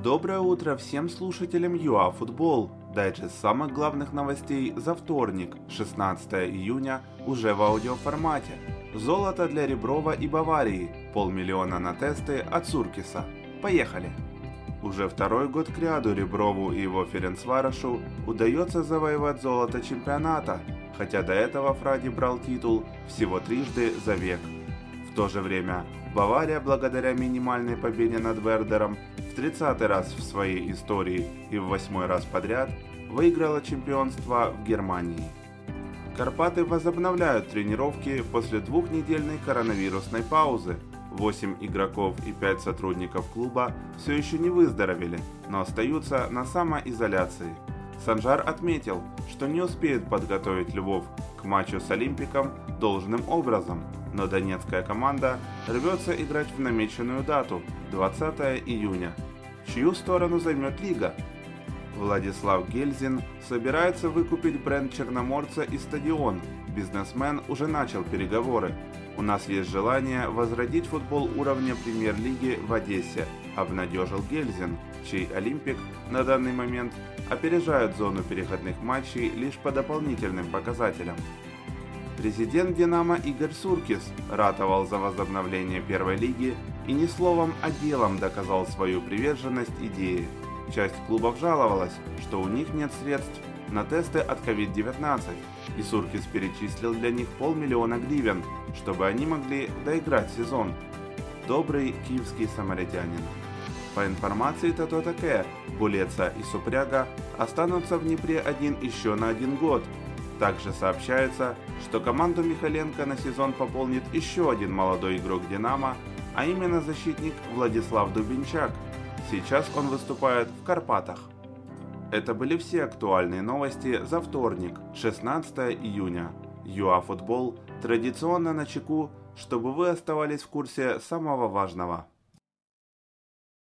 Доброе утро всем слушателям ЮАФутбол. Дайджест самых главных новостей за вторник, 16 июня, уже в аудиоформате. Золото для Реброва и Баварии, полмиллиона на тесты от Суркиса. Поехали! Уже второй год к ряду Реброву и его Ференцварошу удается завоевать золото чемпионата, хотя до этого Фради брал титул всего трижды за век. В то же время Бавария, благодаря минимальной победе над Вердером, в 30 раз в своей истории и в 8 раз подряд выиграла чемпионство в Германии. Карпаты возобновляют тренировки после двухнедельной коронавирусной паузы. 8 игроков и 5 сотрудников клуба все еще не выздоровели, но остаются на самоизоляции. Санжар отметил, что не успеет подготовить Львов к матчу с Олимпиком должным образом, но донецкая команда рвется играть в намеченную дату – 20 июня. Чью сторону займет лига? Владислав Гельзин собирается выкупить бренд Черноморца и стадион. Бизнесмен уже начал переговоры. У нас есть желание возродить футбол уровня премьер-лиги в Одессе, обнадежил Гельзин, чей Олимпик на данный момент опережает зону переходных матчей лишь по дополнительным показателям. Президент «Динамо» Игорь Суркис ратовал за возобновление первой лиги и не словом, а делом доказал свою приверженность идее. Часть клубов жаловалась, что у них нет средств на тесты от COVID-19, и Суркис перечислил для них полмиллиона гривен, чтобы они могли доиграть сезон. Добрый киевский самаритянин. По информации Тото Таке, Булеца и Супряга останутся в Днепре один еще на один год. Также сообщается, что команду Михаленко на сезон пополнит еще один молодой игрок «Динамо», а именно защитник Владислав Дубинчак. Сейчас он выступает в Карпатах. Это были все актуальные новости за вторник, 16 июня. ЮАФутбол традиционно на чеку, чтобы вы оставались в курсе самого важного.